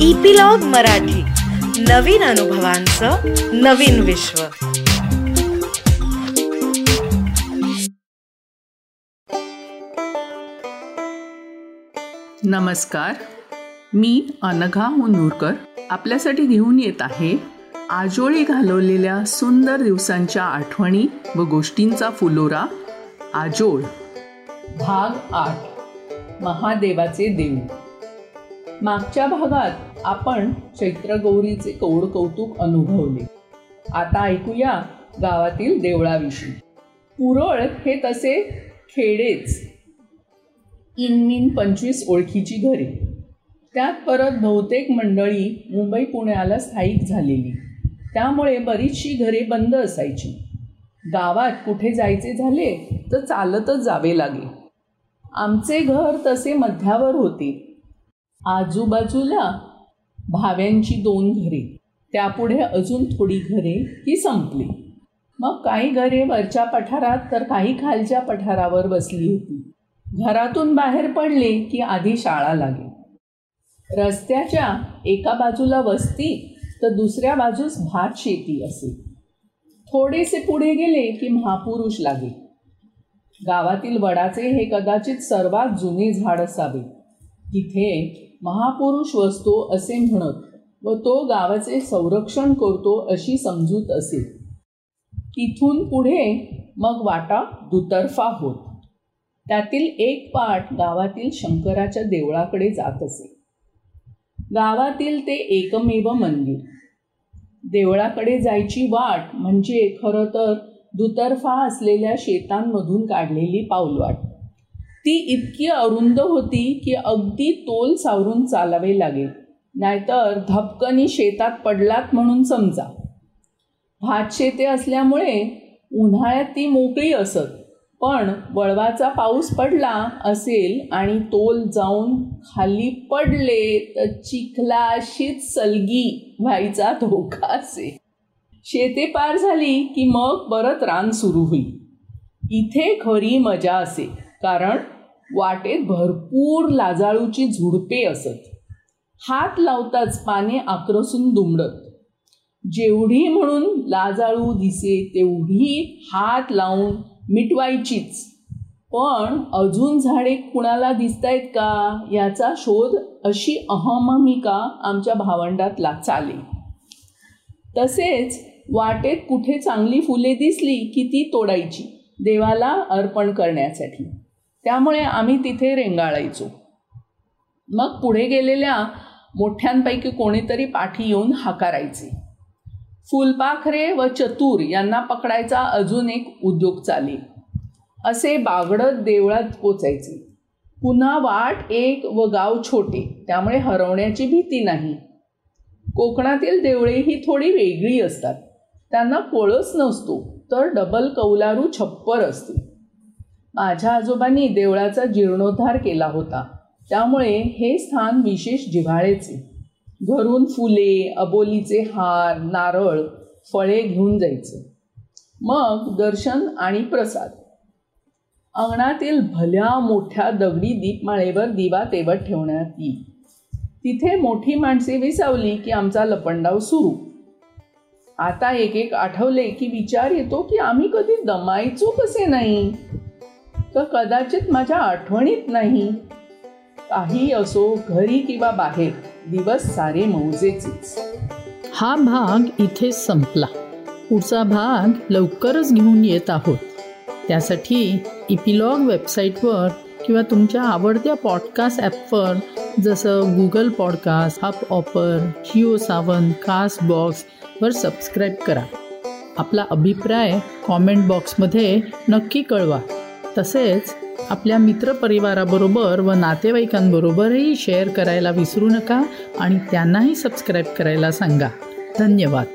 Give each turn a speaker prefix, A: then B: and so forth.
A: Epilogue Marathi. नवीन अनुभवांचं नवीन विश्व.
B: नमस्कार. मी अनघा मुनूरकर. आपल्यासाठी घेऊन येत आहे आजोळी घालवलेल्या सुंदर दिवसांच्या आठवणी व गोष्टींचा फुलोरा आजोळ. भाग आठ. महादेवाचे देव मागच्या भागात आपण चैत्रगौरीचे कौड कौतुक अनुभवले. आता ऐकूया गावातील देवळाविषयी. पुरळ हे तसे खेडेच. इन पंचवीस ओळखीची घरे. त्यात परत बहुतेक मंडळी मुंबई पुण्याला स्थायिक झालेली. त्यामुळे बरीचशी घरे बंद असायची. गावात कुठे जायचे झाले तर चालतच जावे लागे आमचे घर तसे मध्यावर होते. आजूबाजूला भाव्यांची दोन घरे. त्यापुढे अजून थोडी घरे ही संपली. मग काही घरे वरच्या पठारात तर काही खालच्या पठारावर बसली होती. घरातून बाहेर पडले की आधी शाळा लागे रस्त्याच्या एका बाजूला वस्ती तर दुसऱ्या बाजूस भात शेती असे. थोडेसे पुढे गेले की महापुरुष लागे. गावातील वडाचे हे कदाचित सर्वात जुने झाड असावे. तिथे महापुरुष वसतो असे म्हणत व तो गावाचे संरक्षण करतो अशी समजूत असे. तिथून पुढे मग वाटा दुतर्फा होत. त्यातील एक पाठ गावातील शंकराच्या देवळाकडे जात असे. गावातील ते एकमेव मंदिर. देवळाकडे जायची वाट म्हणजे खरं तर दुतर्फा असलेल्या शेतांमधून काढलेली पाऊलवाट. ती इतकी अरुंद होती की अगदी तोल सावरून चालावे लागेल. नाहीतर धपकनी शेतात पडलात म्हणून समजा. भात शेते असल्यामुळे उन्हाळ्यात ती मोकळी असत पण वळवाचा पाऊस पडला असेल आणि तोल जाऊन खाली पडले तर चिखला अशीच सलगी व्हायचा धोका असे शेते पार झाली की मग परत रान सुरू होईल. इथे खरी मजा असे कारण वाटेत भरपूर लाजाळूची झुडपे असत. हात लावताच पाने आक्रसून दुमडत. जेवढी म्हणून लाजाळू दिसे तेवढी हात लावून मिटवायचीच. पण अजून झाडे कुणाला दिसतायत का? याचा शोध अशी अहममिका आमच्या भावंडात ला चाले. तसेच वाटेत कुठे चांगली फुले दिसली की ती तोडायची देवाला अर्पण करण्यासाठी. त्यामुळे आम्ही तिथे रेंगाळायचो. मग पुढे गेलेल्या मोठ्यांपैकी कोणीतरी पाठी येऊन हाकारायचे. फुलपाखरे व चतुर यांना पकडायचा अजून एक उद्योग चालेल असे बागडत देवळात पोचायचे. पुन्हा वाट एक व गाव छोटे त्यामुळे हरवण्याची भीती नाही. कोकणातील देवळे ही थोडी वेगळी असतात. त्यांना कोळस नसतो तर डबल कौलारू छप्पर असते. माझ्या आजोबांनी देवळाचा जीर्णोद्धार केला होता. त्यामुळे हे स्थान विशेष जिव्हाळेचे. घरून फुले अबोलीचे हार नारळ फळे घेऊन जायचं. मग दर्शन आणि प्रसाद. अंगणातील भल्या मोठ्या दगडी दीपमाळेवर दिवा तेवत ठेवण्यात येईल तिथे मोठी माणसे विसावली की आमचा लपंडाव सुरू. आता एक एक आठवले की विचार येतो की आम्ही कधी दमायचो कसे नाही? तर कदाचित माझ्या आठवणीत नाही. काही असो घरी किंवा बाहेर दिवस सारे मौजेचेच.
C: हा भाग इथे संपला. पुढचा भाग लवकरच घेऊन येत आहोत. त्यासाठी इपिलॉग वेबसाईटवर किंवा तुमच्या आवडत्या पॉडकास्ट ॲपवर जसं गुगल पॉडकास्ट हप ऑपर जिओ सावन कास्ट बॉक्सवर सबस्क्राईब करा. आपला अभिप्राय कॉमेंट बॉक्समध्ये नक्की कळवा. तसेच आपल्या मित्रपरिवाराबरोबर व नातेवाईकांबरोबरही शेअर करायला विसरू नका आणि त्यांनाही सबस्क्राईब करायला सांगा. धन्यवाद.